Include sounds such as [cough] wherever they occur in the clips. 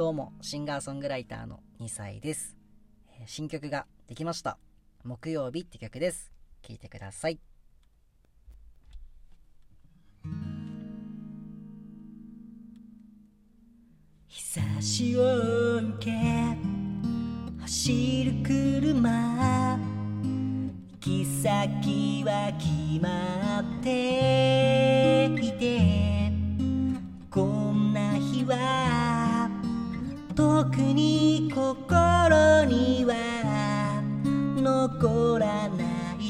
どうも、シンガーソングライターの2歳です。新曲ができました。木曜日って曲です。聴いてください。日差しを受け走る車行き先は決まっていてに心には残らない。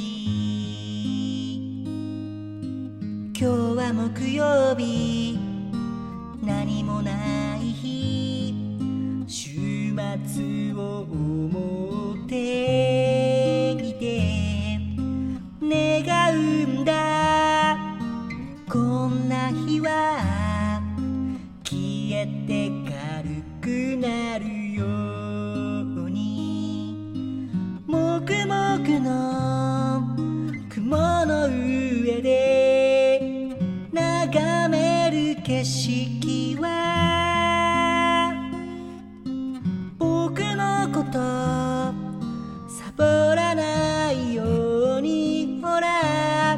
今日は木曜日何もない日週末を思っていて願うんだ。こんな日は消えて景色は僕のことサボらないようにほら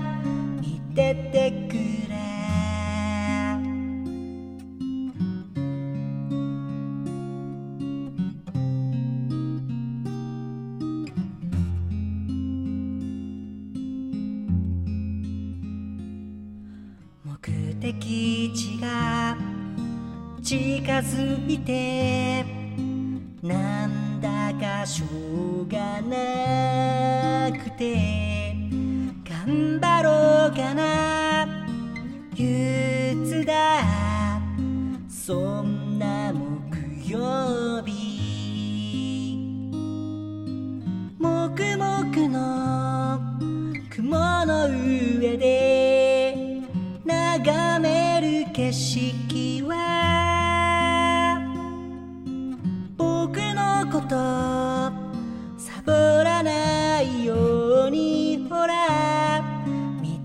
見ててくれ。敵地が近づいてなんだかしょうがなくて頑張ろうかな憂鬱だ。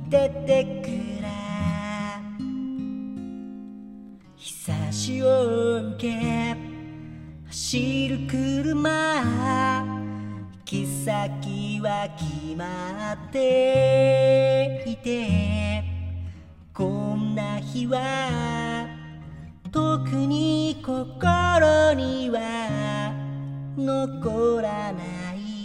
見てくれ。日差しを受け走る車行き先は決まっていてこんな日は特に心には残らない。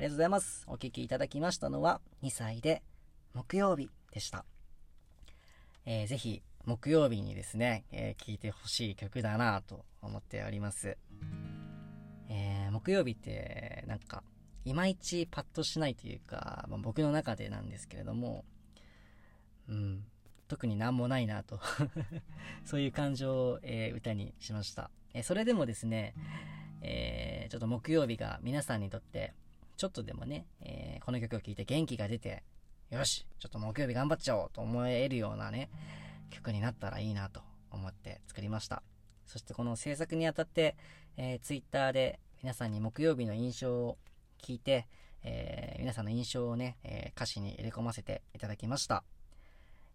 ありがとうございます。お聴きいただきましたのは2歳で木曜日でした。えーぜひ木曜日にですね、えー聴いてほしい曲だなと思っております。えー木曜日ってなんかいまいちパッとしないというか、まあ僕の中でなんですけれども、うん、特になんもないなと [laughs] そういう感情を、えー歌にしました。えそれでもですね、えーちょっと木曜日が皆さんにとってちょっとでもね、えーこの曲を聴いて元気が出て、よし、ちょっと木曜日頑張っちゃおうと思えるようなね、曲になったらいいなと思って作りました。そしてこの制作にあたって、えー、ツイッターで皆さんに木曜日の印象を聞いて、えー皆さんの印象をね、えー歌詞に入れ込ませていただきました。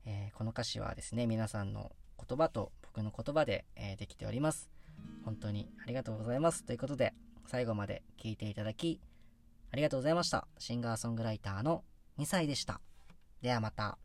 えーこの歌詞はですね、皆さんの言葉と僕の言葉で、えできております。本当にありがとうございます。ということで、最後まで聞いていただき、ありがとうございました。シンガーソングライターの2歳でした。ではまた。